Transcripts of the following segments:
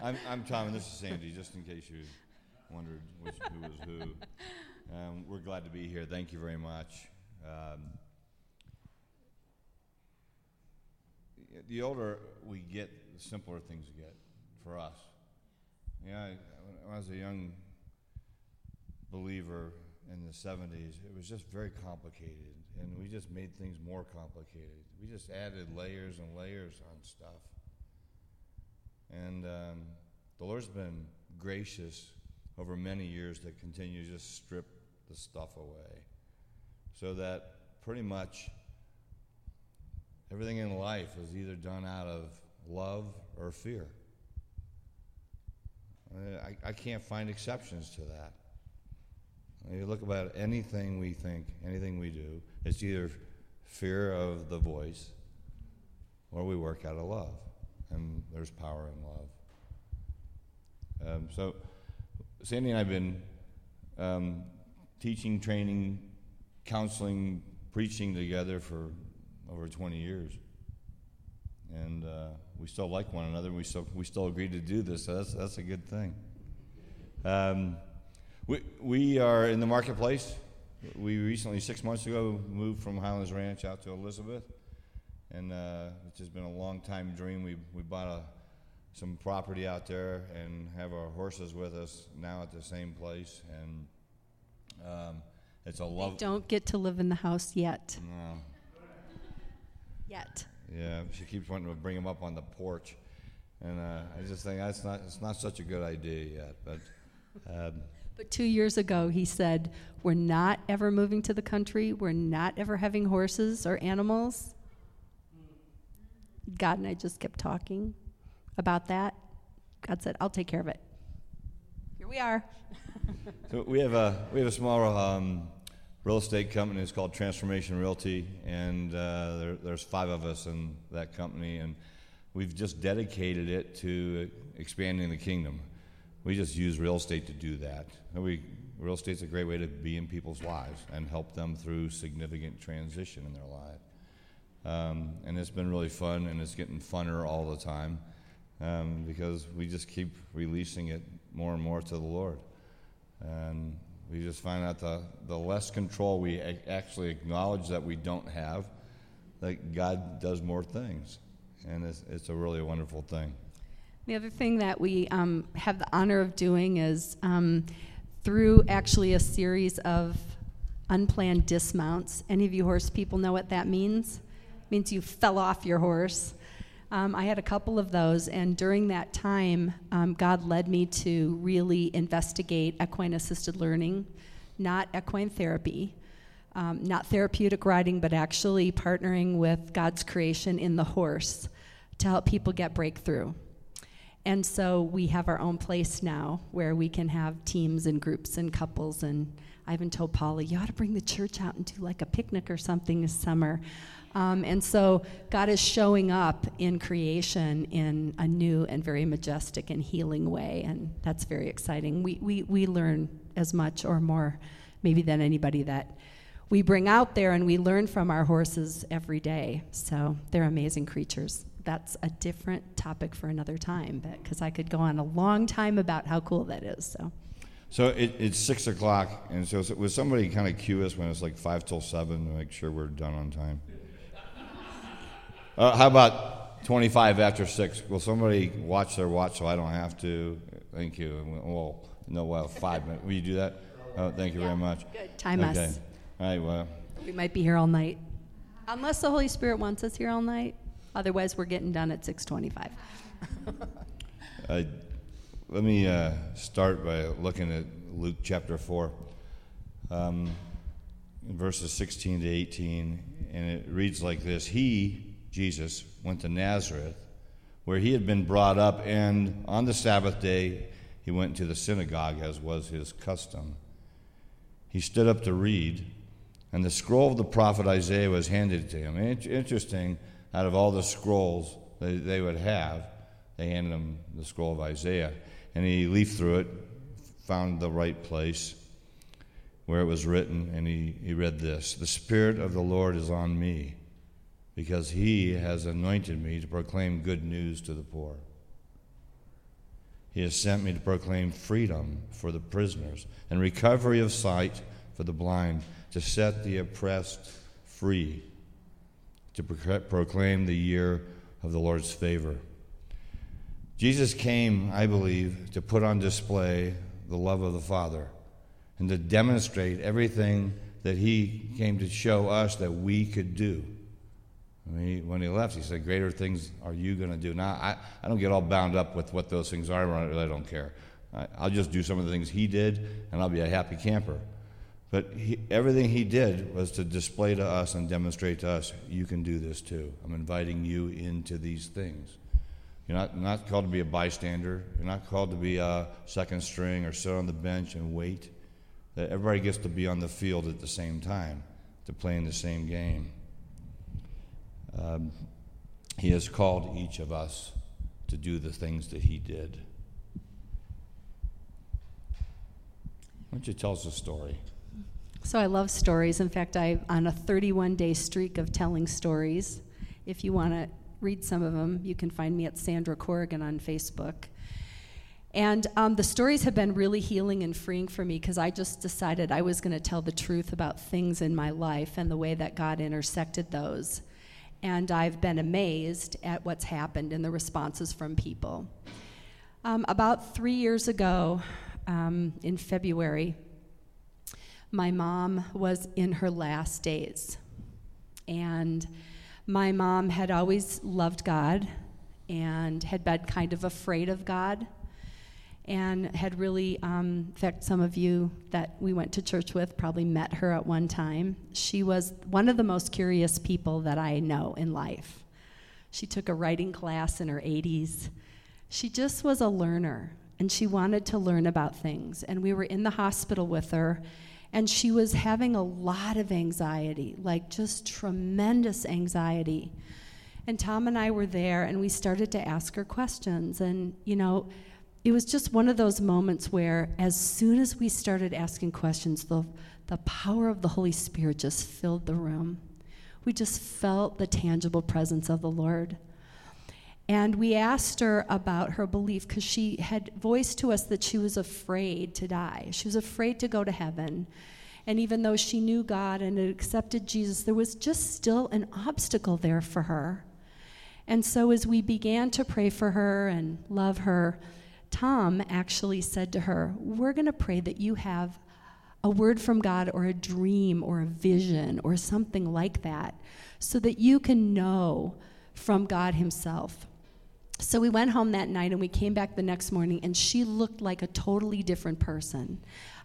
I'm, I'm Tom, and this is Sandy, just in case you wondered which, who was who. Um, we're glad to be here. Thank you very much. Um, the older we get, the simpler things get for us. Yeah, I, when I was a young believer in the 70s, it was just very complicated, and we just made things more complicated. We just added layers and layers on stuff. And um, the Lord's been gracious over many years to continue to just strip the stuff away so that pretty much everything in life is either done out of love or fear. I, I can't find exceptions to that. You look about anything we think, anything we do, it's either fear of the voice or we work out of love. And there's power in love. Um, so, Sandy and I have been um, teaching, training, counseling, preaching together for over 20 years. And uh, we still like one another. We still, we still agree to do this, so that's, that's a good thing. Um, we, we are in the marketplace. We recently, six months ago, moved from Highlands Ranch out to Elizabeth. And uh, it's just been a long time dream. We, we bought a, some property out there and have our horses with us now at the same place. And um, it's a love. They don't get to live in the house yet. No. Yet. Yeah, she keeps wanting to bring them up on the porch. And uh, I just think that's not, it's not such a good idea yet. But. Um, but two years ago, he said, We're not ever moving to the country. We're not ever having horses or animals. God and I just kept talking about that. God said, I'll take care of it. Here we are. so we have a, we have a small um, real estate company. It's called Transformation Realty, and uh, there, there's five of us in that company, and we've just dedicated it to expanding the kingdom we just use real estate to do that. And we, real estate's a great way to be in people's lives and help them through significant transition in their life. Um, and it's been really fun, and it's getting funner all the time um, because we just keep releasing it more and more to the Lord. And we just find out the, the less control we actually acknowledge that we don't have, that God does more things. And it's, it's a really wonderful thing. The other thing that we um, have the honor of doing is um, through actually a series of unplanned dismounts. Any of you horse people know what that means? Means you fell off your horse. Um, I had a couple of those, and during that time, um, God led me to really investigate equine assisted learning, not equine therapy, um, not therapeutic riding, but actually partnering with God's creation in the horse to help people get breakthrough. And so we have our own place now where we can have teams and groups and couples. And I even told Paula, you ought to bring the church out and do like a picnic or something this summer. Um, and so God is showing up in creation in a new and very majestic and healing way. And that's very exciting. We, we, we learn as much or more, maybe, than anybody that we bring out there, and we learn from our horses every day. So they're amazing creatures that's a different topic for another time, because I could go on a long time about how cool that is. So. So it, it's six o'clock, and so was somebody kind of cue us when it's like five till seven to make sure we're done on time? Uh, how about twenty-five after six? Will somebody watch their watch so I don't have to? Thank you. Well, no, well, five minutes. Will you do that? Oh, thank you yeah, very much. Good. Time okay. us. All right. Well, we might be here all night, unless the Holy Spirit wants us here all night. Otherwise, we're getting done at 625. uh, let me uh, start by looking at Luke chapter 4, um, verses 16 to 18, and it reads like this He, Jesus, went to Nazareth, where he had been brought up, and on the Sabbath day he went to the synagogue, as was his custom. He stood up to read, and the scroll of the prophet Isaiah was handed to him. Interesting out of all the scrolls they, they would have, they handed him the scroll of Isaiah. And he leafed through it, found the right place where it was written, and he, he read this The Spirit of the Lord is on me, because he has anointed me to proclaim good news to the poor. He has sent me to proclaim freedom for the prisoners and recovery of sight for the blind, to set the oppressed free, to proclaim the year of the Lord's favor. Jesus came, I believe, to put on display the love of the Father and to demonstrate everything that He came to show us that we could do. When he, when he left, he said, Greater things are you going to do. Now, I, I don't get all bound up with what those things are, I really don't care. I, I'll just do some of the things he did, and I'll be a happy camper. But he, everything he did was to display to us and demonstrate to us, you can do this too. I'm inviting you into these things. You're not, not called to be a bystander. You're not called to be a second string or sit on the bench and wait. Everybody gets to be on the field at the same time, to play in the same game. Um, he has called each of us to do the things that he did. Why don't you tell us a story? So I love stories. In fact, I'm on a 31 day streak of telling stories. If you want to read some of them, you can find me at Sandra Corrigan on Facebook. And um, the stories have been really healing and freeing for me because I just decided I was going to tell the truth about things in my life and the way that God intersected those. And I've been amazed at what's happened and the responses from people. Um, about three years ago, um, in February, my mom was in her last days. And my mom had always loved God and had been kind of afraid of God and had really, um, in fact, some of you that we went to church with probably met her at one time. She was one of the most curious people that I know in life. She took a writing class in her 80s. She just was a learner and she wanted to learn about things. And we were in the hospital with her and she was having a lot of anxiety, like just tremendous anxiety. And Tom and I were there, and we started to ask her questions. And, you know, it was just one of those moments where, as soon as we started asking questions, the, the power of the Holy Spirit just filled the room. We just felt the tangible presence of the Lord. And we asked her about her belief because she had voiced to us that she was afraid to die. She was afraid to go to heaven. And even though she knew God and had accepted Jesus, there was just still an obstacle there for her. And so, as we began to pray for her and love her, Tom actually said to her, We're going to pray that you have a word from God or a dream or a vision or something like that so that you can know from God Himself. So we went home that night and we came back the next morning, and she looked like a totally different person.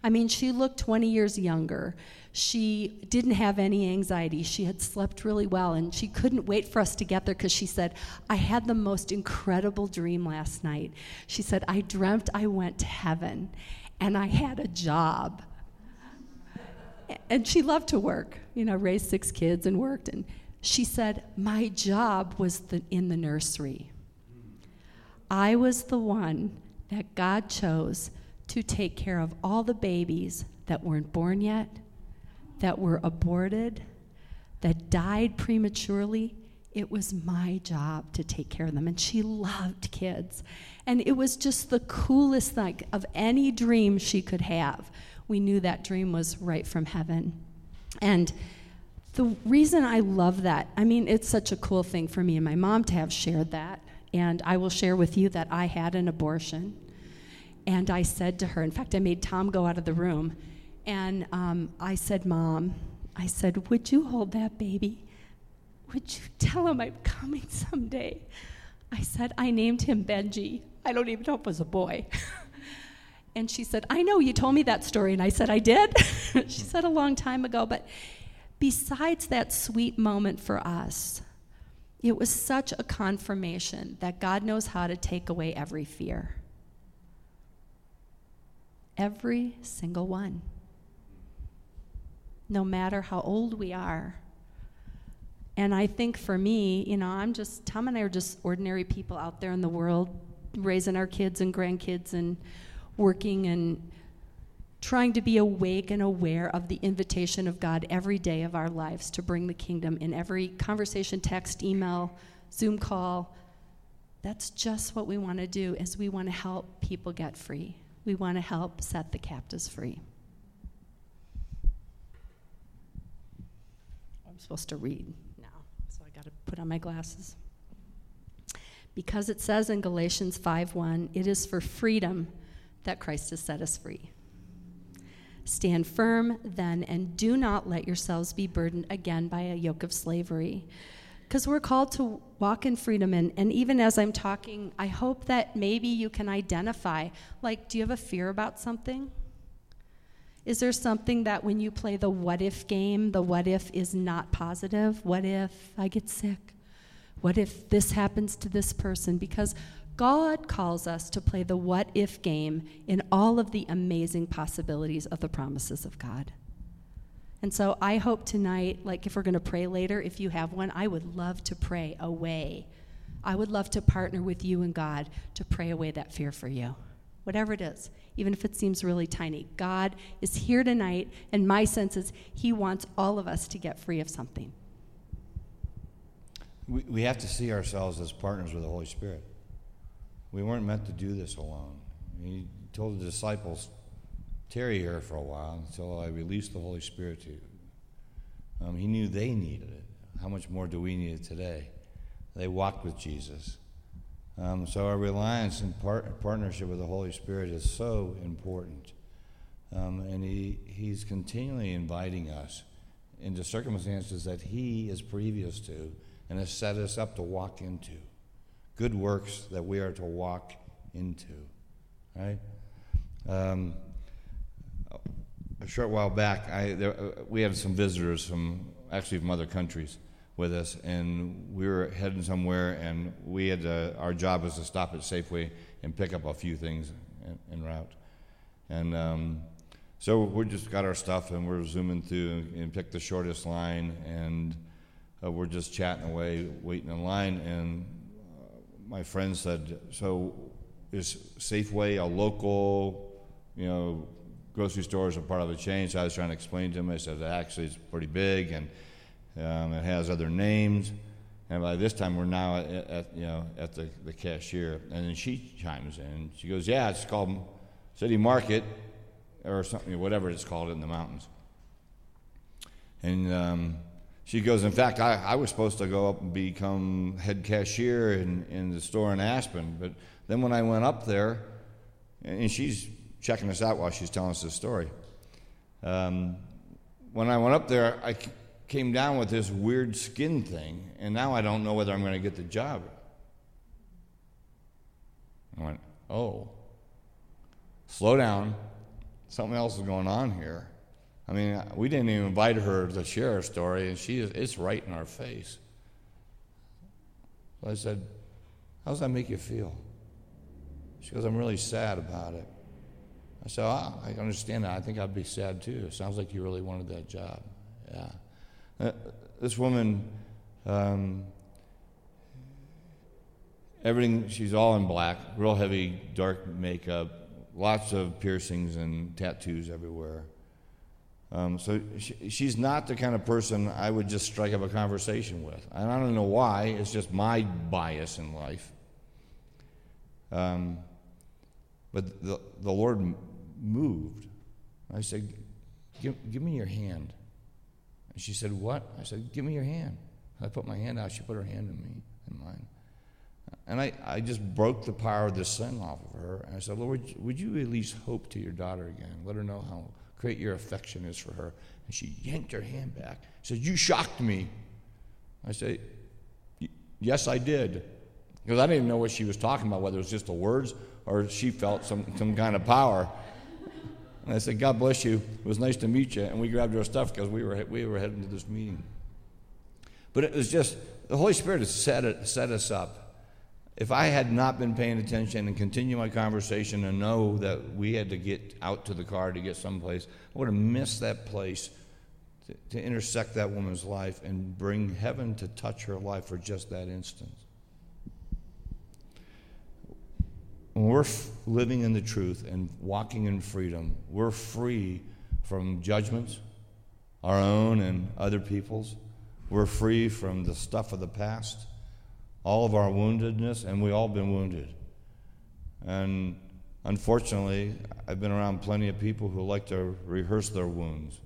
I mean, she looked 20 years younger. She didn't have any anxiety. She had slept really well, and she couldn't wait for us to get there because she said, I had the most incredible dream last night. She said, I dreamt I went to heaven and I had a job. And she loved to work, you know, raised six kids and worked. And she said, My job was the, in the nursery. I was the one that God chose to take care of all the babies that weren't born yet, that were aborted, that died prematurely. It was my job to take care of them. And she loved kids. And it was just the coolest thing of any dream she could have. We knew that dream was right from heaven. And the reason I love that, I mean, it's such a cool thing for me and my mom to have shared that. And I will share with you that I had an abortion. And I said to her, in fact, I made Tom go out of the room. And um, I said, Mom, I said, Would you hold that baby? Would you tell him I'm coming someday? I said, I named him Benji. I don't even know if it was a boy. and she said, I know you told me that story. And I said, I did. she said, a long time ago. But besides that sweet moment for us, it was such a confirmation that God knows how to take away every fear. Every single one. No matter how old we are. And I think for me, you know, I'm just, Tom and I are just ordinary people out there in the world, raising our kids and grandkids and working and trying to be awake and aware of the invitation of God every day of our lives to bring the kingdom in every conversation, text, email, Zoom call, That's just what we want to do is we want to help people get free. We want to help set the captives free. I'm supposed to read now, so I got to put on my glasses. Because it says in Galatians 5:1, it is for freedom that Christ has set us free. Stand firm then and do not let yourselves be burdened again by a yoke of slavery. Because we're called to walk in freedom. And, and even as I'm talking, I hope that maybe you can identify like, do you have a fear about something? Is there something that when you play the what if game, the what if is not positive? What if I get sick? What if this happens to this person? Because God calls us to play the what if game in all of the amazing possibilities of the promises of God. And so I hope tonight, like if we're going to pray later, if you have one, I would love to pray away. I would love to partner with you and God to pray away that fear for you. Whatever it is, even if it seems really tiny. God is here tonight, and my sense is He wants all of us to get free of something. We, we have to see ourselves as partners with the Holy Spirit. We weren't meant to do this alone. He told the disciples, tarry here for a while until I release the Holy Spirit to you. Um, he knew they needed it. How much more do we need it today? They walked with Jesus. Um, so our reliance and part- partnership with the Holy Spirit is so important. Um, and he, he's continually inviting us into circumstances that he is previous to and has set us up to walk into good works that we are to walk into. Right? Um, a short while back, I, there, uh, we had some visitors from actually from other countries with us, and we were heading somewhere, and we had to, our job was to stop at Safeway and pick up a few things en, route, and um, so we just got our stuff and we're zooming through and, and picked the shortest line, and uh, we're just chatting away, waiting in line, and my friend said, "So is Safeway a local, you know, grocery stores are part of a chain?" So I was trying to explain to him. I said, "Actually, it's pretty big and um, it has other names." And by this time, we're now at, at you know at the, the cashier, and then she chimes in. She goes, "Yeah, it's called City Market, or something, whatever it's called in the mountains." And um, she goes, In fact, I, I was supposed to go up and become head cashier in, in the store in Aspen. But then when I went up there, and she's checking us out while she's telling us this story. Um, when I went up there, I came down with this weird skin thing, and now I don't know whether I'm going to get the job. I went, Oh, slow down. Something else is going on here. I mean, we didn't even invite her to share her story, and she is, it's right in our face. So I said, How does that make you feel? She goes, I'm really sad about it. I said, oh, I understand that. I think I'd be sad too. It sounds like you really wanted that job. Yeah. Uh, this woman, um, everything, she's all in black, real heavy, dark makeup, lots of piercings and tattoos everywhere. Um, so she, she's not the kind of person I would just strike up a conversation with. And I don't know why, it's just my bias in life. Um, but the, the Lord moved. I said, give, give me your hand. And she said, What? I said, Give me your hand. I put my hand out. She put her hand in me, in mine. And I, I just broke the power of the sin off of her. And I said, Lord, would you at least hope to your daughter again? Let her know how great your affection is for her. And she yanked her hand back. She Said, You shocked me. I said, Yes, I did. Because I didn't even know what she was talking about, whether it was just the words or she felt some, some kind of power. And I said, God bless you. It was nice to meet you. And we grabbed our stuff because we were, we were heading to this meeting. But it was just, the Holy Spirit has set, it, set us up if I had not been paying attention and continued my conversation and know that we had to get out to the car to get someplace, I would have missed that place to, to intersect that woman's life and bring heaven to touch her life for just that instant. When we're f- living in the truth and walking in freedom, we're free from judgments, our own and other people's. We're free from the stuff of the past. all of our woundedness, and we all been wounded. And unfortunately, I've been around plenty of people who like to rehearse their wounds.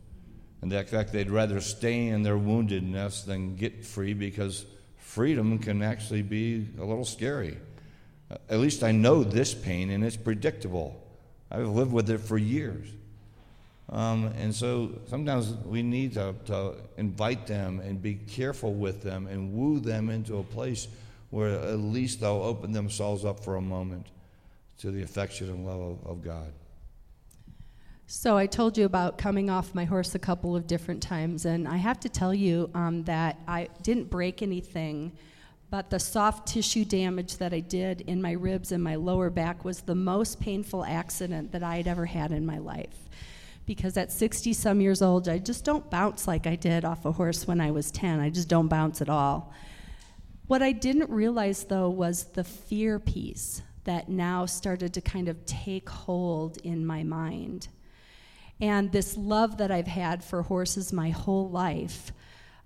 And in fact, they'd rather stay in their woundedness than get free because freedom can actually be a little scary. At least I know this pain and it's predictable. I've lived with it for years. Um, and so sometimes we need to, to invite them and be careful with them and woo them into a place where at least they'll open themselves up for a moment to the affection and love of, of God. So I told you about coming off my horse a couple of different times, and I have to tell you um, that I didn't break anything, but the soft tissue damage that I did in my ribs and my lower back was the most painful accident that I had ever had in my life because at 60 some years old, I just don't bounce like I did off a horse when I was 10. I just don't bounce at all. What I didn't realize, though, was the fear piece that now started to kind of take hold in my mind. And this love that I've had for horses my whole life,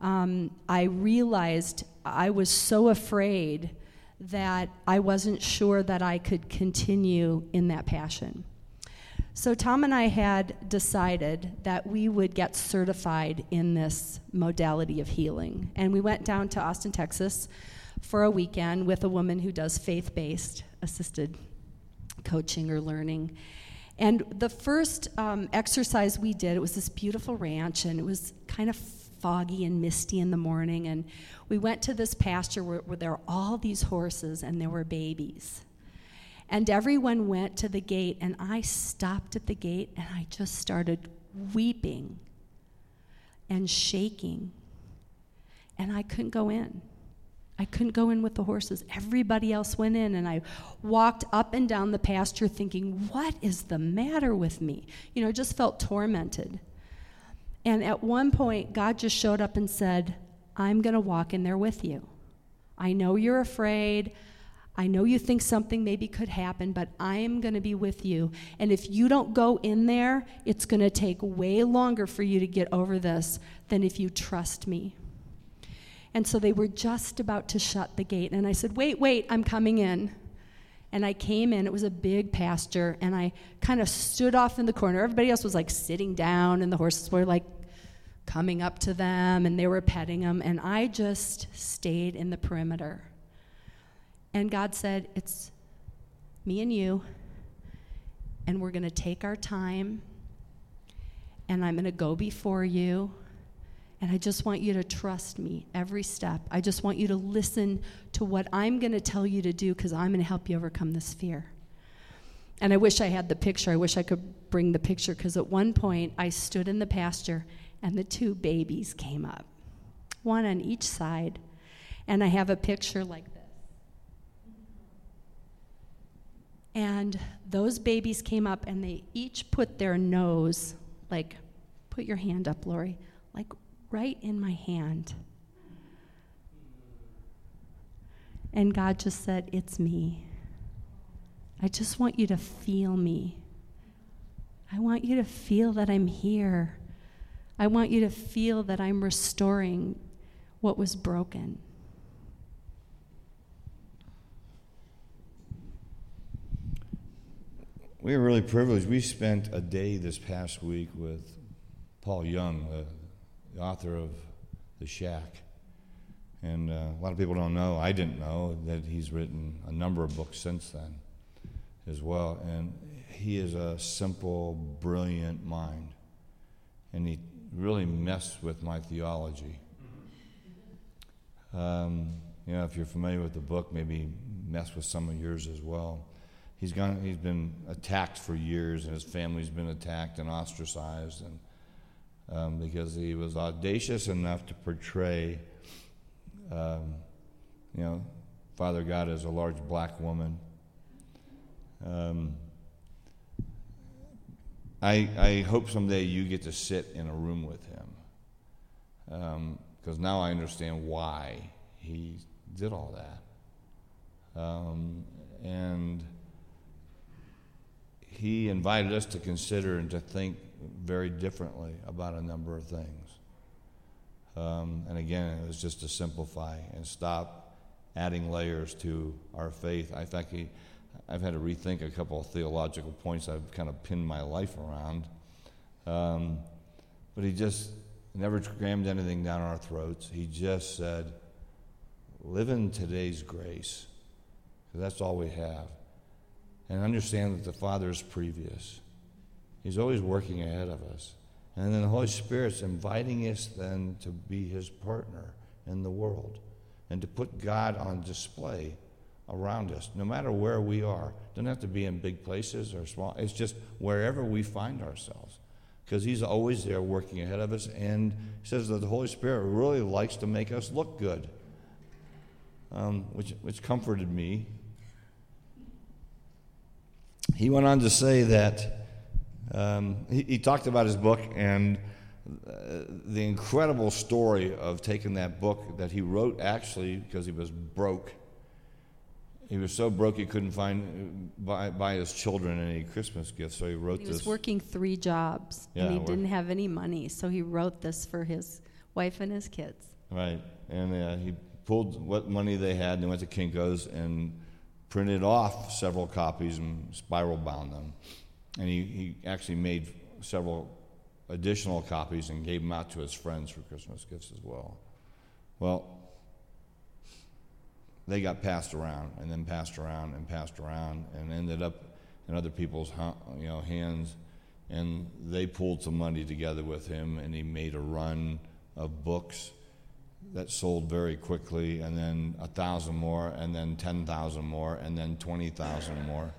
um, I realized I was so afraid that I wasn't sure that I could continue in that passion. So, Tom and I had decided that we would get certified in this modality of healing. And we went down to Austin, Texas for a weekend with a woman who does faith based assisted coaching or learning. And the first um, exercise we did, it was this beautiful ranch, and it was kind of foggy and misty in the morning. And we went to this pasture where, where there were all these horses and there were babies. And everyone went to the gate, and I stopped at the gate and I just started weeping and shaking. And I couldn't go in. I couldn't go in with the horses. Everybody else went in, and I walked up and down the pasture thinking, What is the matter with me? You know, I just felt tormented. And at one point, God just showed up and said, I'm going to walk in there with you. I know you're afraid. I know you think something maybe could happen, but I am going to be with you. And if you don't go in there, it's going to take way longer for you to get over this than if you trust me. And so they were just about to shut the gate. And I said, Wait, wait, I'm coming in. And I came in, it was a big pasture, and I kind of stood off in the corner. Everybody else was like sitting down, and the horses were like coming up to them, and they were petting them. And I just stayed in the perimeter. And God said, It's me and you, and we're going to take our time, and I'm going to go before you. And I just want you to trust me every step. I just want you to listen to what I'm going to tell you to do because I'm going to help you overcome this fear. And I wish I had the picture. I wish I could bring the picture because at one point I stood in the pasture and the two babies came up, one on each side. And I have a picture like this. And those babies came up and they each put their nose, like, put your hand up, Lori, like right in my hand. And God just said, It's me. I just want you to feel me. I want you to feel that I'm here. I want you to feel that I'm restoring what was broken. We were really privileged. We spent a day this past week with Paul Young, the author of The Shack. And uh, a lot of people don't know, I didn't know, that he's written a number of books since then as well. And he is a simple, brilliant mind. And he really messed with my theology. Um, you know, if you're familiar with the book, maybe mess with some of yours as well he's gone he's been attacked for years and his family's been attacked and ostracized and um, because he was audacious enough to portray um, you know father god as a large black woman um, I, I hope someday you get to sit in a room with him because um, now I understand why he did all that. Um, and he invited us to consider and to think very differently about a number of things. Um, and again, it was just to simplify and stop adding layers to our faith. I think he, I've had to rethink a couple of theological points I've kind of pinned my life around. Um, but he just never crammed anything down our throats. He just said, live in today's grace, because that's all we have. And understand that the Father is previous. He's always working ahead of us. And then the Holy Spirit's inviting us then to be his partner in the world and to put God on display around us, no matter where we are. Doesn't have to be in big places or small. It's just wherever we find ourselves. Because he's always there working ahead of us. And he says that the Holy Spirit really likes to make us look good, um, which, which comforted me. He went on to say that um, he, he, talked about his book and uh, the incredible story of taking that book that he wrote actually because he was broke. He was so broke he couldn't find buy, buy his children any Christmas gifts, so he wrote he this. He was working three jobs yeah, and he didn't have any money, so he wrote this for his wife and his kids. Right, and uh, he pulled what money they had and went to Kinko's and printed off several copies and spiral bound them and he, he actually made several additional copies and gave them out to his friends for Christmas gifts as well. Well, they got passed around and then passed around and passed around and ended up in other people's you know hands and they pulled some money together with him and he made a run of books that sold very quickly and then a thousand more and then 10,000 more and then 20,000 more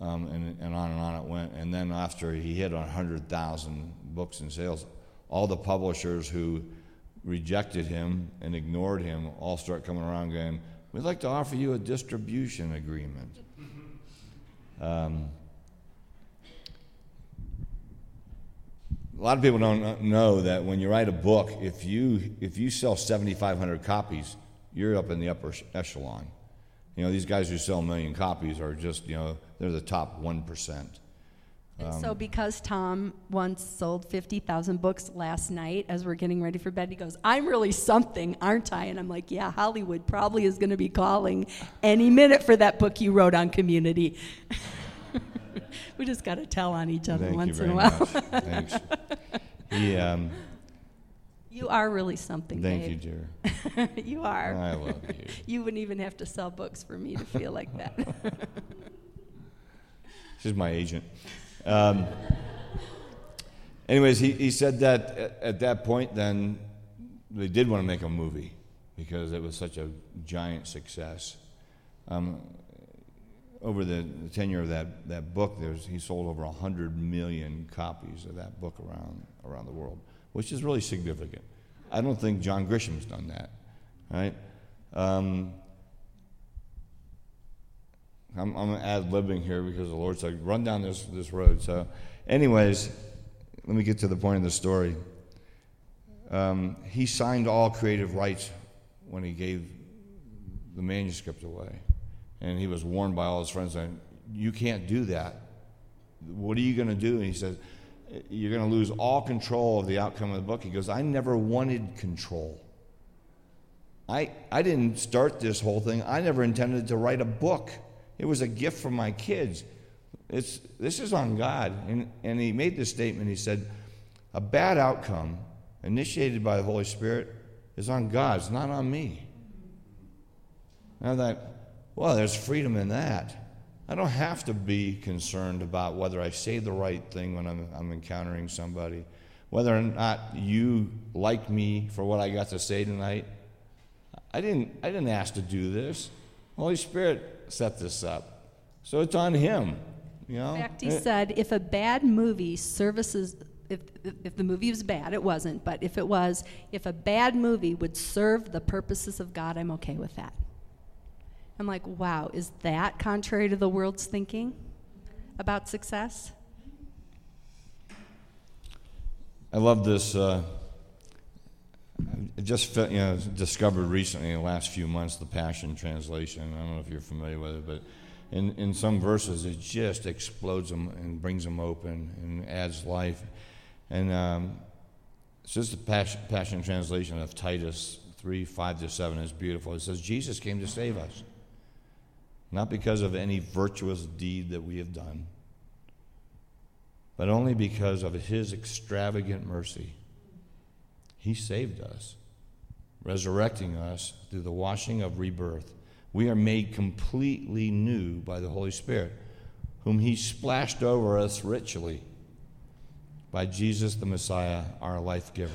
um, and, and on and on it went. And then after he hit 100,000 books in sales, all the publishers who rejected him and ignored him all start coming around going, We'd like to offer you a distribution agreement. Um, a lot of people don't know that when you write a book, if you, if you sell 7,500 copies, you're up in the upper echelon. You know, these guys who sell a million copies are just, you know, they're the top 1%. And so, because Tom once sold 50,000 books last night as we're getting ready for bed, he goes, I'm really something, aren't I? And I'm like, Yeah, Hollywood probably is going to be calling any minute for that book you wrote on community. we just got to tell on each other Thank once in a while. Thanks. He, um, you are really something. Thank Dave. you, dear. you are. I love you. You wouldn't even have to sell books for me to feel like that. She's my agent. Um, anyways, he, he said that at, at that point, then they did want to make a movie because it was such a giant success. Um, over the, the, tenure of that, that book, there's, he sold over 100 million copies of that book around, around the world, which is really significant. I don't think John Grisham's done that, right? Um, I'm, I'm ad libbing here because the Lord said, run down this, this road. So, anyways, let me get to the point of the story. Um, he signed all creative rights when he gave the manuscript away. And he was warned by all his friends you can't do that. What are you going to do? And he said, You're going to lose all control of the outcome of the book. He goes, I never wanted control. I, I didn't start this whole thing. I never intended to write a book. It was a gift from my kids. It's, this is on God. And, and he made this statement. He said, A bad outcome initiated by the Holy Spirit is on God, it's not on me. And I thought, well, there's freedom in that. I don't have to be concerned about whether I say the right thing when I'm, I'm encountering somebody, whether or not you like me for what I got to say tonight. I didn't, I didn't ask to do this. Holy Spirit set this up. So it's on him. You know? In fact, he eh. said if a bad movie services, if, if the movie was bad, it wasn't, but if it was, if a bad movie would serve the purposes of God, I'm okay with that. I'm like, wow, is that contrary to the world's thinking about success? I love this. Uh, I just you know, discovered recently in the last few months the Passion Translation. I don't know if you're familiar with it, but in, in some verses it just explodes them and brings them open and adds life. And um, it's just the Passion, Passion Translation of Titus 3 5 to 7 is beautiful. It says, Jesus came to save us, not because of any virtuous deed that we have done, but only because of his extravagant mercy. He saved us, resurrecting us through the washing of rebirth. We are made completely new by the Holy Spirit, whom he splashed over us richly by Jesus the Messiah, our life giver.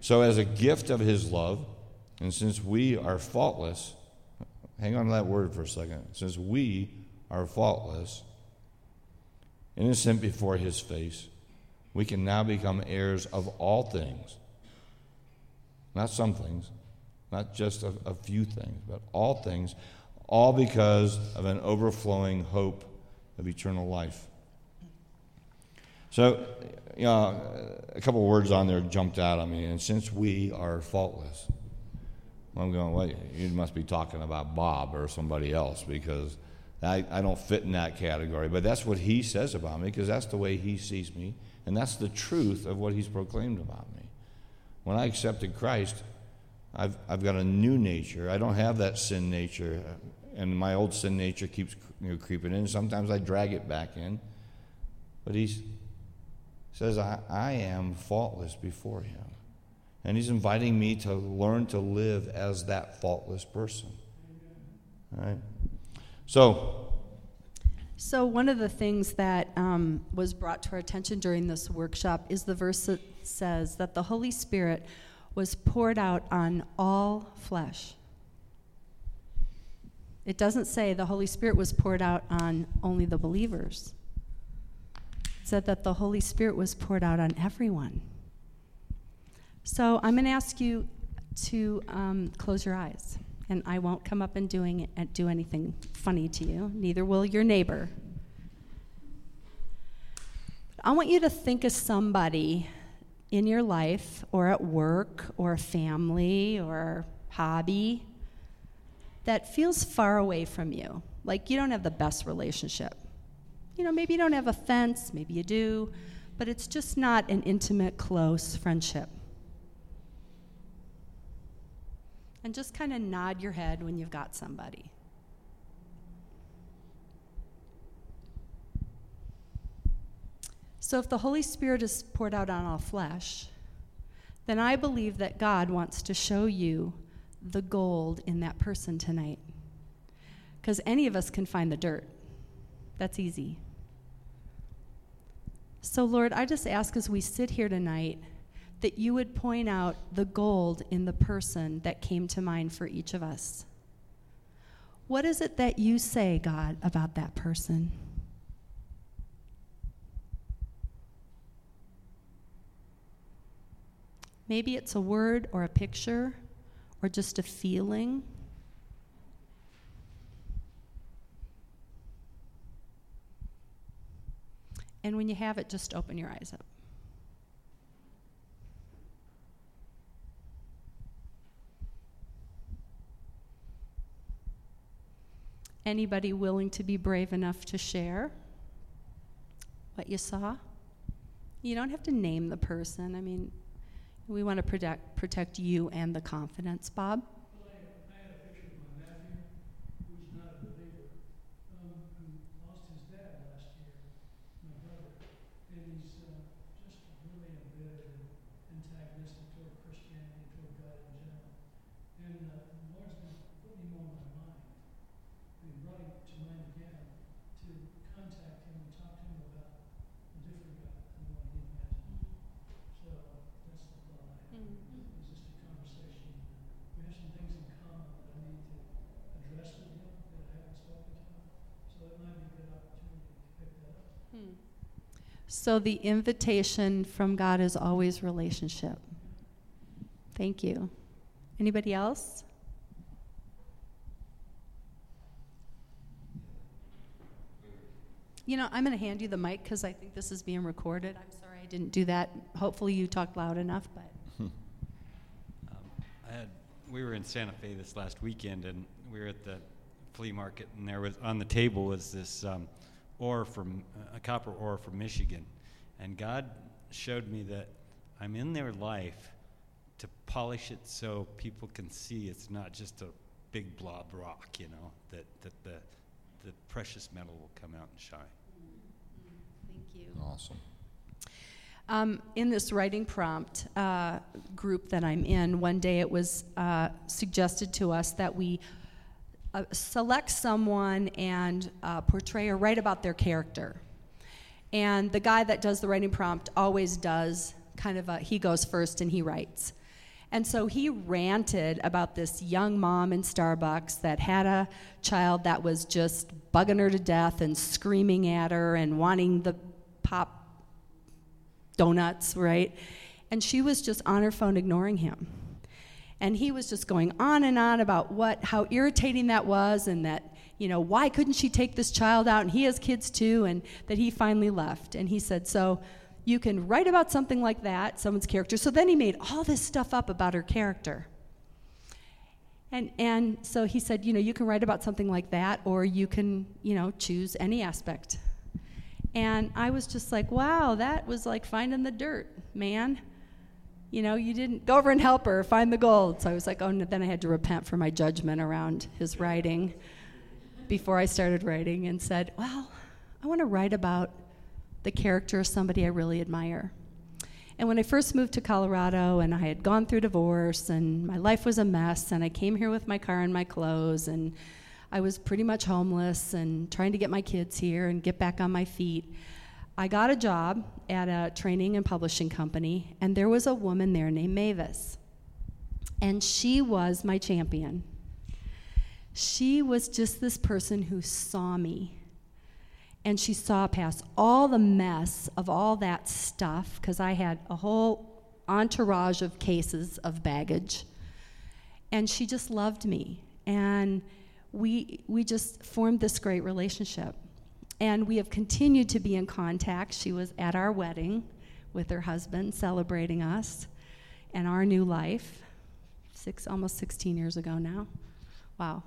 So, as a gift of his love, and since we are faultless, hang on to that word for a second. Since we are faultless, innocent before his face, we can now become heirs of all things. Not some things, not just a, a few things, but all things, all because of an overflowing hope of eternal life. So, you know, a couple words on there jumped out at me, and since we are faultless, I'm going, well, you must be talking about Bob or somebody else because I, I don't fit in that category. But that's what he says about me because that's the way he sees me, and that's the truth of what he's proclaimed about me. When I accepted Christ, I've, I've got a new nature. I don't have that sin nature, and my old sin nature keeps you know, creeping in. Sometimes I drag it back in. But he says, I, I am faultless before him. And he's inviting me to learn to live as that faultless person. All right? So, so one of the things that um, was brought to our attention during this workshop is the verse that says that the Holy Spirit was poured out on all flesh. It doesn't say the Holy Spirit was poured out on only the believers. It said that the Holy Spirit was poured out on everyone. So I'm going to ask you to um, close your eyes, and I won't come up and doing and do anything funny to you. Neither will your neighbor. I want you to think of somebody in your life, or at work, or family, or hobby that feels far away from you. Like you don't have the best relationship. You know, maybe you don't have a fence, maybe you do, but it's just not an intimate, close friendship. And just kind of nod your head when you've got somebody. So, if the Holy Spirit is poured out on all flesh, then I believe that God wants to show you the gold in that person tonight. Because any of us can find the dirt. That's easy. So, Lord, I just ask as we sit here tonight that you would point out the gold in the person that came to mind for each of us. What is it that you say, God, about that person? Maybe it's a word or a picture or just a feeling. And when you have it, just open your eyes up. Anybody willing to be brave enough to share what you saw? You don't have to name the person. I mean, we want to protect, protect you and the confidence. Bob? So the invitation from God is always relationship. Thank you. Anybody else? You know, I'm going to hand you the mic because I think this is being recorded. I'm sorry I didn't do that. Hopefully, you talked loud enough, but. um, had, we were in Santa Fe this last weekend, and we were at the flea market, and there was on the table was this um, ore from a copper ore from Michigan, and God showed me that I'm in their life to polish it so people can see it's not just a big blob rock, you know, that, that the, the precious metal will come out and shine. Thank you. Awesome. Um, in this writing prompt uh, group that I'm in, one day it was uh, suggested to us that we uh, select someone and uh, portray or write about their character. And the guy that does the writing prompt always does kind of a, he goes first and he writes. And so he ranted about this young mom in Starbucks that had a child that was just bugging her to death and screaming at her and wanting the pop donuts, right? And she was just on her phone ignoring him. And he was just going on and on about what how irritating that was and that, you know, why couldn't she take this child out and he has kids too and that he finally left. And he said, "So you can write about something like that, someone's character." So then he made all this stuff up about her character. And, and so he said, you know, you can write about something like that, or you can, you know, choose any aspect and I was just like, wow, that was like finding the dirt, man. You know, you didn't go over and help her find the gold. So I was like, oh, then I had to repent for my judgment around his writing before I started writing and said, well, I want to write about the character of somebody I really admire. And when I first moved to Colorado and I had gone through divorce and my life was a mess and I came here with my car and my clothes and I was pretty much homeless and trying to get my kids here and get back on my feet. I got a job at a training and publishing company, and there was a woman there named Mavis. And she was my champion. She was just this person who saw me. And she saw past all the mess of all that stuff, because I had a whole entourage of cases of baggage. And she just loved me. And we, we just formed this great relationship. And we have continued to be in contact. She was at our wedding with her husband, celebrating us and our new life, six, almost 16 years ago now. Wow.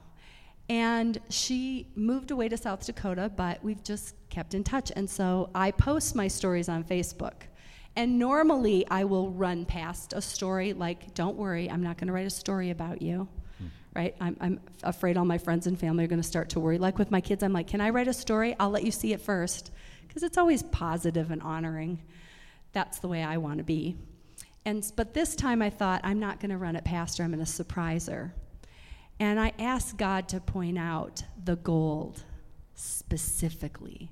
And she moved away to South Dakota, but we've just kept in touch. And so I post my stories on Facebook. And normally I will run past a story like, don't worry, I'm not going to write a story about you right? I'm, I'm afraid all my friends and family are going to start to worry. Like with my kids, I'm like, can I write a story? I'll let you see it first. Because it's always positive and honoring. That's the way I want to be. And, but this time I thought, I'm not going to run it past her, I'm going to surprise her. And I asked God to point out the gold specifically.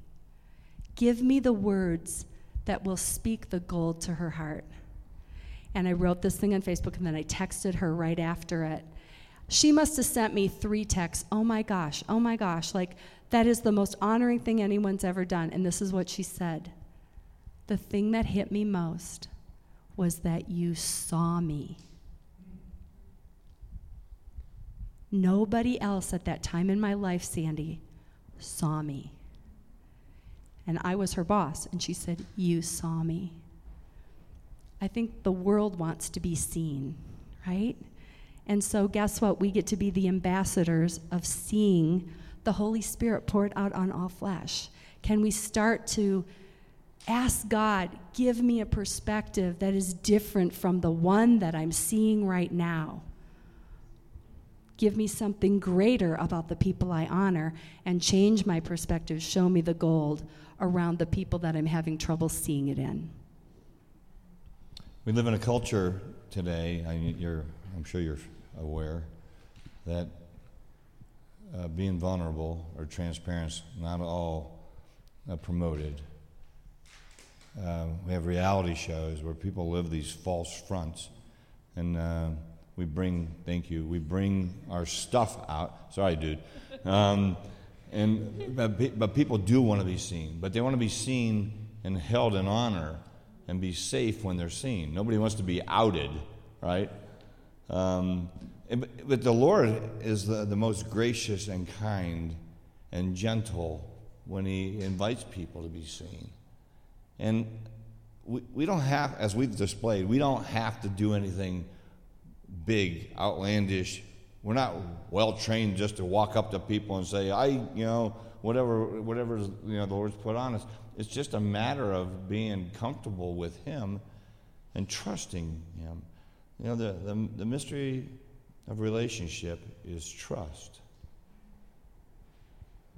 Give me the words that will speak the gold to her heart. And I wrote this thing on Facebook and then I texted her right after it. She must have sent me three texts. Oh my gosh, oh my gosh. Like, that is the most honoring thing anyone's ever done. And this is what she said The thing that hit me most was that you saw me. Nobody else at that time in my life, Sandy, saw me. And I was her boss, and she said, You saw me. I think the world wants to be seen, right? And so, guess what? We get to be the ambassadors of seeing the Holy Spirit poured out on all flesh. Can we start to ask God, give me a perspective that is different from the one that I'm seeing right now? Give me something greater about the people I honor and change my perspective. Show me the gold around the people that I'm having trouble seeing it in. We live in a culture today, I mean, I'm sure you're aware that uh, being vulnerable or transparent not all uh, promoted. Uh, we have reality shows where people live these false fronts, and uh, we bring, thank you, we bring our stuff out. Sorry, dude. Um, and but, but people do want to be seen, but they want to be seen and held in honor and be safe when they're seen. Nobody wants to be outed, right? Um, but the Lord is the, the most gracious and kind and gentle when He invites people to be seen. And we, we don't have, as we've displayed, we don't have to do anything big, outlandish. We're not well trained just to walk up to people and say, I, you know, whatever, whatever you know, the Lord's put on us. It's just a matter of being comfortable with Him and trusting Him. You know, the, the, the mystery of relationship is trust.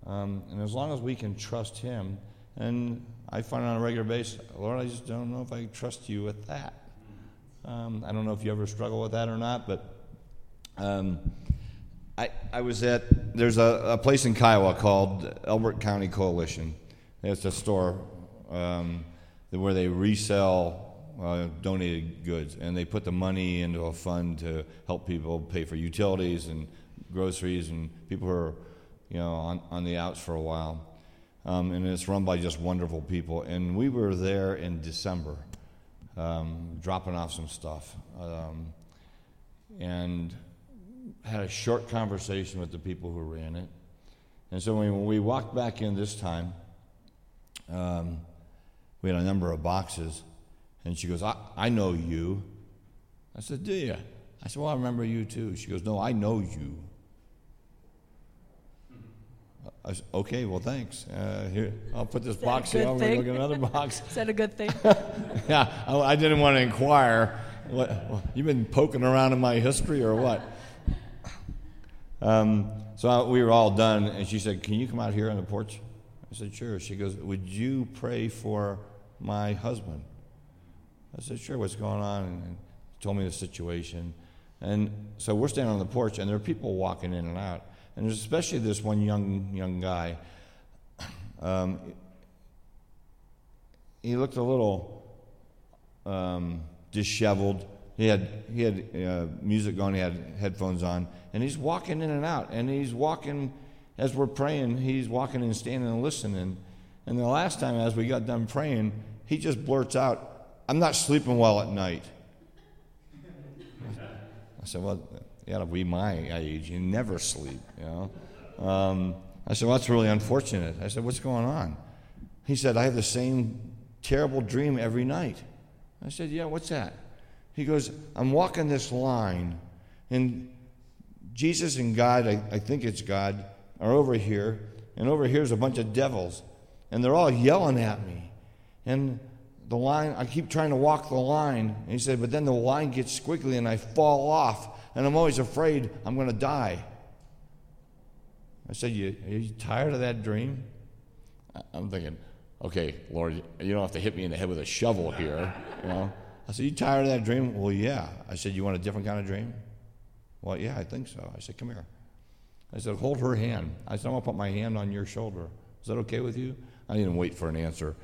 Um, and as long as we can trust Him, and I find on a regular basis, Lord, I just don't know if I trust you with that. Um, I don't know if you ever struggle with that or not, but um, I, I was at, there's a, a, place in Kiowa called Elbert County Coalition. It's a store um, where they resell uh, donated goods, and they put the money into a fund to help people pay for utilities and groceries and people who are, you know, on, on the outs for a while. Um, and it's run by just wonderful people. And we were there in December, um, dropping off some stuff, um, and had a short conversation with the people who ran it. And so when we walked back in this time, um, we had a number of boxes and she goes, I, I know you. I said, Do you? I said, Well, I remember you too. She goes, No, I know you. I said, okay, well, thanks. Uh, here, I'll put this box here. To look at another box. Is that a good thing? yeah, I, I, didn't want to inquire. What, well, you've been poking around in my history or what? Um, so I, we were all done, and she said, Can you come out here on the porch? I said, Sure. She goes, Would you pray for my husband? I said, sure, what's going on? And he told me the situation. And so we're standing on the porch, and there are people walking in and out. And there's especially this one young, young guy. Um, he looked a little um, disheveled. He had, he had uh, music going, he had headphones on, and he's walking in and out. And he's walking, as we're praying, he's walking and standing and listening. And the last time, as we got done praying, he just blurts out, I'm not sleeping well at night. I said, Well, you to be my age. You never sleep, you know. Um, I said, Well, that's really unfortunate. I said, What's going on? He said, I have the same terrible dream every night. I said, Yeah, what's that? He goes, I'm walking this line, and Jesus and God, I, I think it's God, are over here, and over here's a bunch of devils, and they're all yelling at me. And the line, I keep trying to walk the line. And he said, but then the line gets squiggly and I fall off, and I'm always afraid I'm going to die. I said, you, Are you tired of that dream? I'm thinking, okay, Lord, you don't have to hit me in the head with a shovel here. You know? I said, You tired of that dream? Well, yeah. I said, You want a different kind of dream? Well, yeah, I think so. I said, Come here. I said, Hold her hand. I said, I'm going to put my hand on your shoulder. Is that okay with you? I didn't wait for an answer.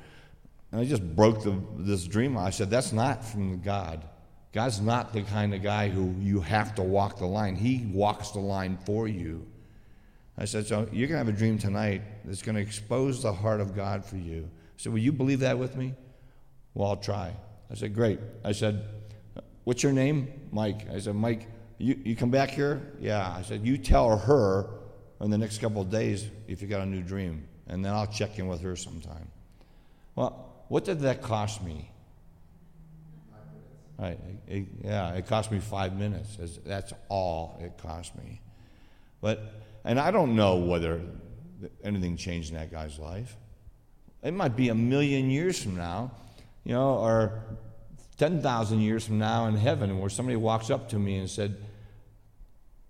And I just broke the, this dream. I said, That's not from God. God's not the kind of guy who you have to walk the line, He walks the line for you. I said, So you're going to have a dream tonight that's going to expose the heart of God for you. I said, Will you believe that with me? Well, I'll try. I said, Great. I said, What's your name? Mike. I said, Mike, you, you come back here? Yeah. I said, You tell her in the next couple of days if you got a new dream, and then I'll check in with her sometime. Well, what did that cost me? Right, it, yeah, it cost me five minutes. That's all it cost me. But, and I don't know whether anything changed in that guy's life. It might be a million years from now, you know, or 10,000 years from now in heaven, where somebody walks up to me and said,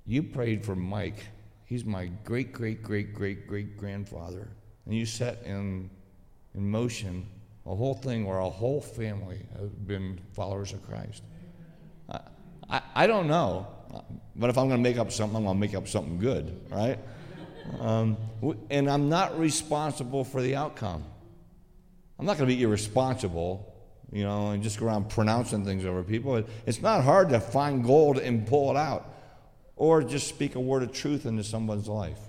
You prayed for Mike. He's my great, great, great, great, great grandfather. And you set in, in motion a whole thing where a whole family have been followers of Christ. I, I, I don't know, but if I'm going to make up something, I'm going to make up something good, right? Um, and I'm not responsible for the outcome. I'm not going to be irresponsible, you know, and just go around pronouncing things over people. It's not hard to find gold and pull it out, or just speak a word of truth into someone's life.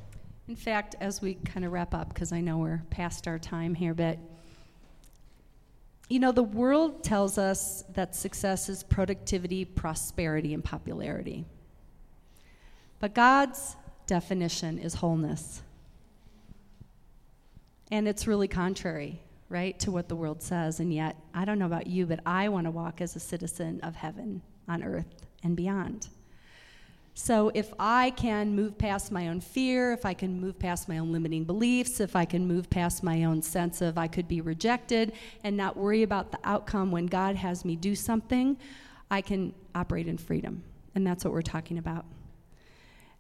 In fact, as we kind of wrap up, because I know we're past our time here, but you know, the world tells us that success is productivity, prosperity, and popularity. But God's definition is wholeness. And it's really contrary, right, to what the world says. And yet, I don't know about you, but I want to walk as a citizen of heaven on earth and beyond. So if I can move past my own fear, if I can move past my own limiting beliefs, if I can move past my own sense of I could be rejected and not worry about the outcome when God has me do something, I can operate in freedom. And that's what we're talking about.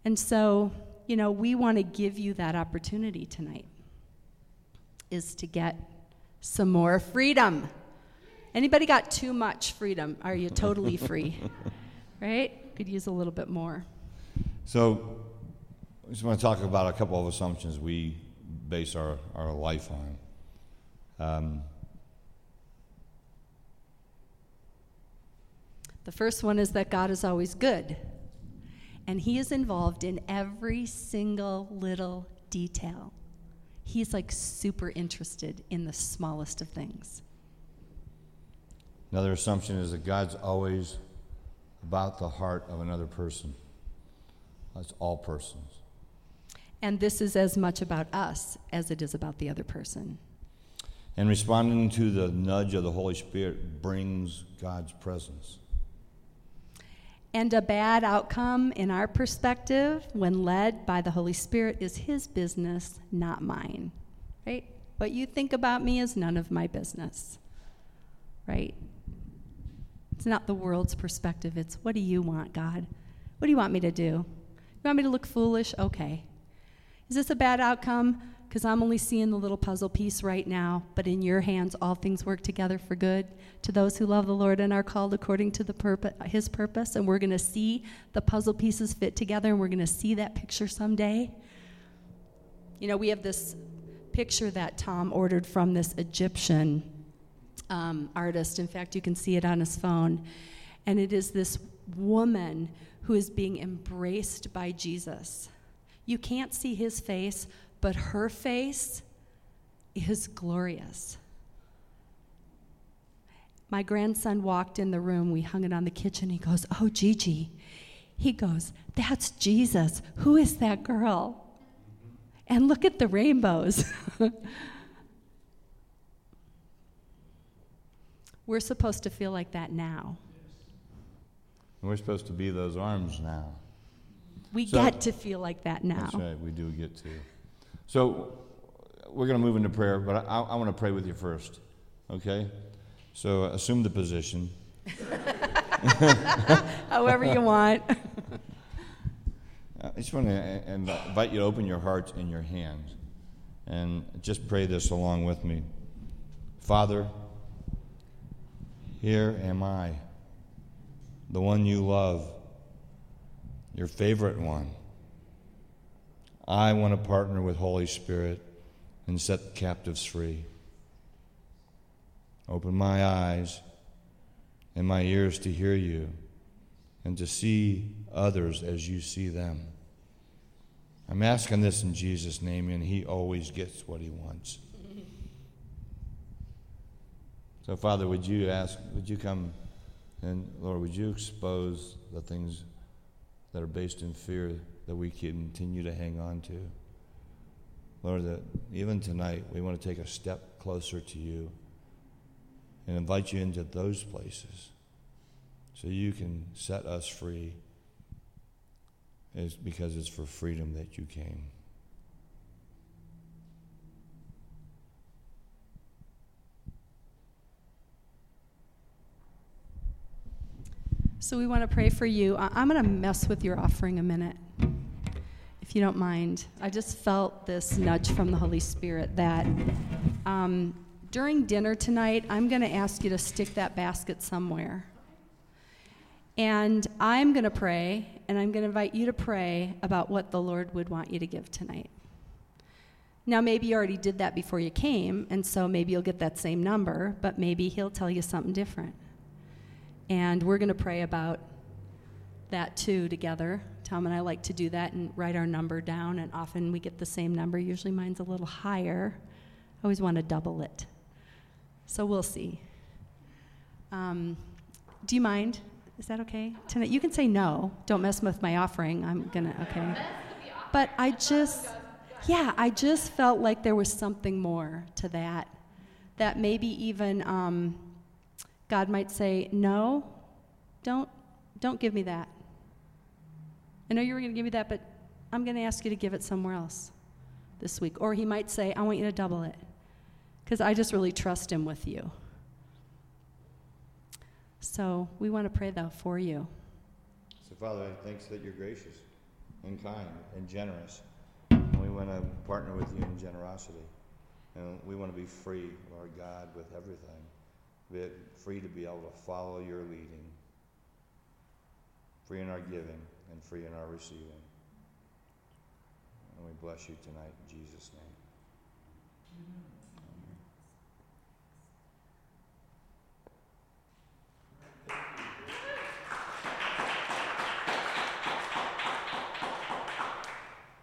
And so, you know, we want to give you that opportunity tonight is to get some more freedom. Anybody got too much freedom? Are you totally free? right? Could use a little bit more. So, I just want to talk about a couple of assumptions we base our, our life on. Um, the first one is that God is always good, and He is involved in every single little detail. He's like super interested in the smallest of things. Another assumption is that God's always about the heart of another person. That's all persons. And this is as much about us as it is about the other person. And responding to the nudge of the Holy Spirit brings God's presence. And a bad outcome, in our perspective, when led by the Holy Spirit, is His business, not mine. Right? What you think about me is none of my business. Right? It's not the world's perspective. It's what do you want, God? What do you want me to do? You want me to look foolish? Okay. Is this a bad outcome? Because I'm only seeing the little puzzle piece right now, but in your hands all things work together for good to those who love the Lord and are called according to the his purpose. And we're going to see the puzzle pieces fit together and we're going to see that picture someday. You know, we have this picture that Tom ordered from this Egyptian um, artist. In fact, you can see it on his phone. And it is this woman who is being embraced by Jesus. You can't see his face, but her face is glorious. My grandson walked in the room. We hung it on the kitchen. He goes, Oh, Gigi. He goes, That's Jesus. Who is that girl? And look at the rainbows. We're supposed to feel like that now. And we're supposed to be those arms now. We so, get to feel like that now. That's right, we do get to. So we're going to move into prayer, but I, I want to pray with you first, okay? So assume the position. However you want. I just want to invite you to open your heart and your hands and just pray this along with me. Father, here am I, the one you love, your favorite one. I want to partner with Holy Spirit and set captives free. Open my eyes and my ears to hear you and to see others as you see them. I'm asking this in Jesus' name, and He always gets what He wants. So, Father, would you ask, would you come and, Lord, would you expose the things that are based in fear that we continue to hang on to? Lord, that even tonight we want to take a step closer to you and invite you into those places so you can set us free is because it's for freedom that you came. So we want to pray for you. I'm going to mess with your offering a minute, if you don't mind. I just felt this nudge from the Holy Spirit that um, during dinner tonight, I'm going to ask you to stick that basket somewhere. And I'm going to pray, and I'm going to invite you to pray about what the Lord would want you to give tonight. Now, maybe you already did that before you came, and so maybe you'll get that same number, but maybe He'll tell you something different. And we're going to pray about that too together. Tom and I like to do that and write our number down, and often we get the same number. Usually mine's a little higher. I always want to double it. So we'll see. Um, do you mind? Is that okay? Tonight, you can say no. Don't mess with my offering. I'm gonna, okay. But I just, yeah, I just felt like there was something more to that. That maybe even um, God might say, No, don't, don't give me that. I know you were going to give me that, but I'm going to ask you to give it somewhere else this week. Or he might say, I want you to double it because I just really trust him with you. So we want to pray that for you. So, Father, thanks that you're gracious and kind and generous. And we want to partner with you in generosity. And we want to be free, Lord God, with everything. Be free to be able to follow your leading, free in our giving and free in our receiving. And we bless you tonight in Jesus' name. Amen.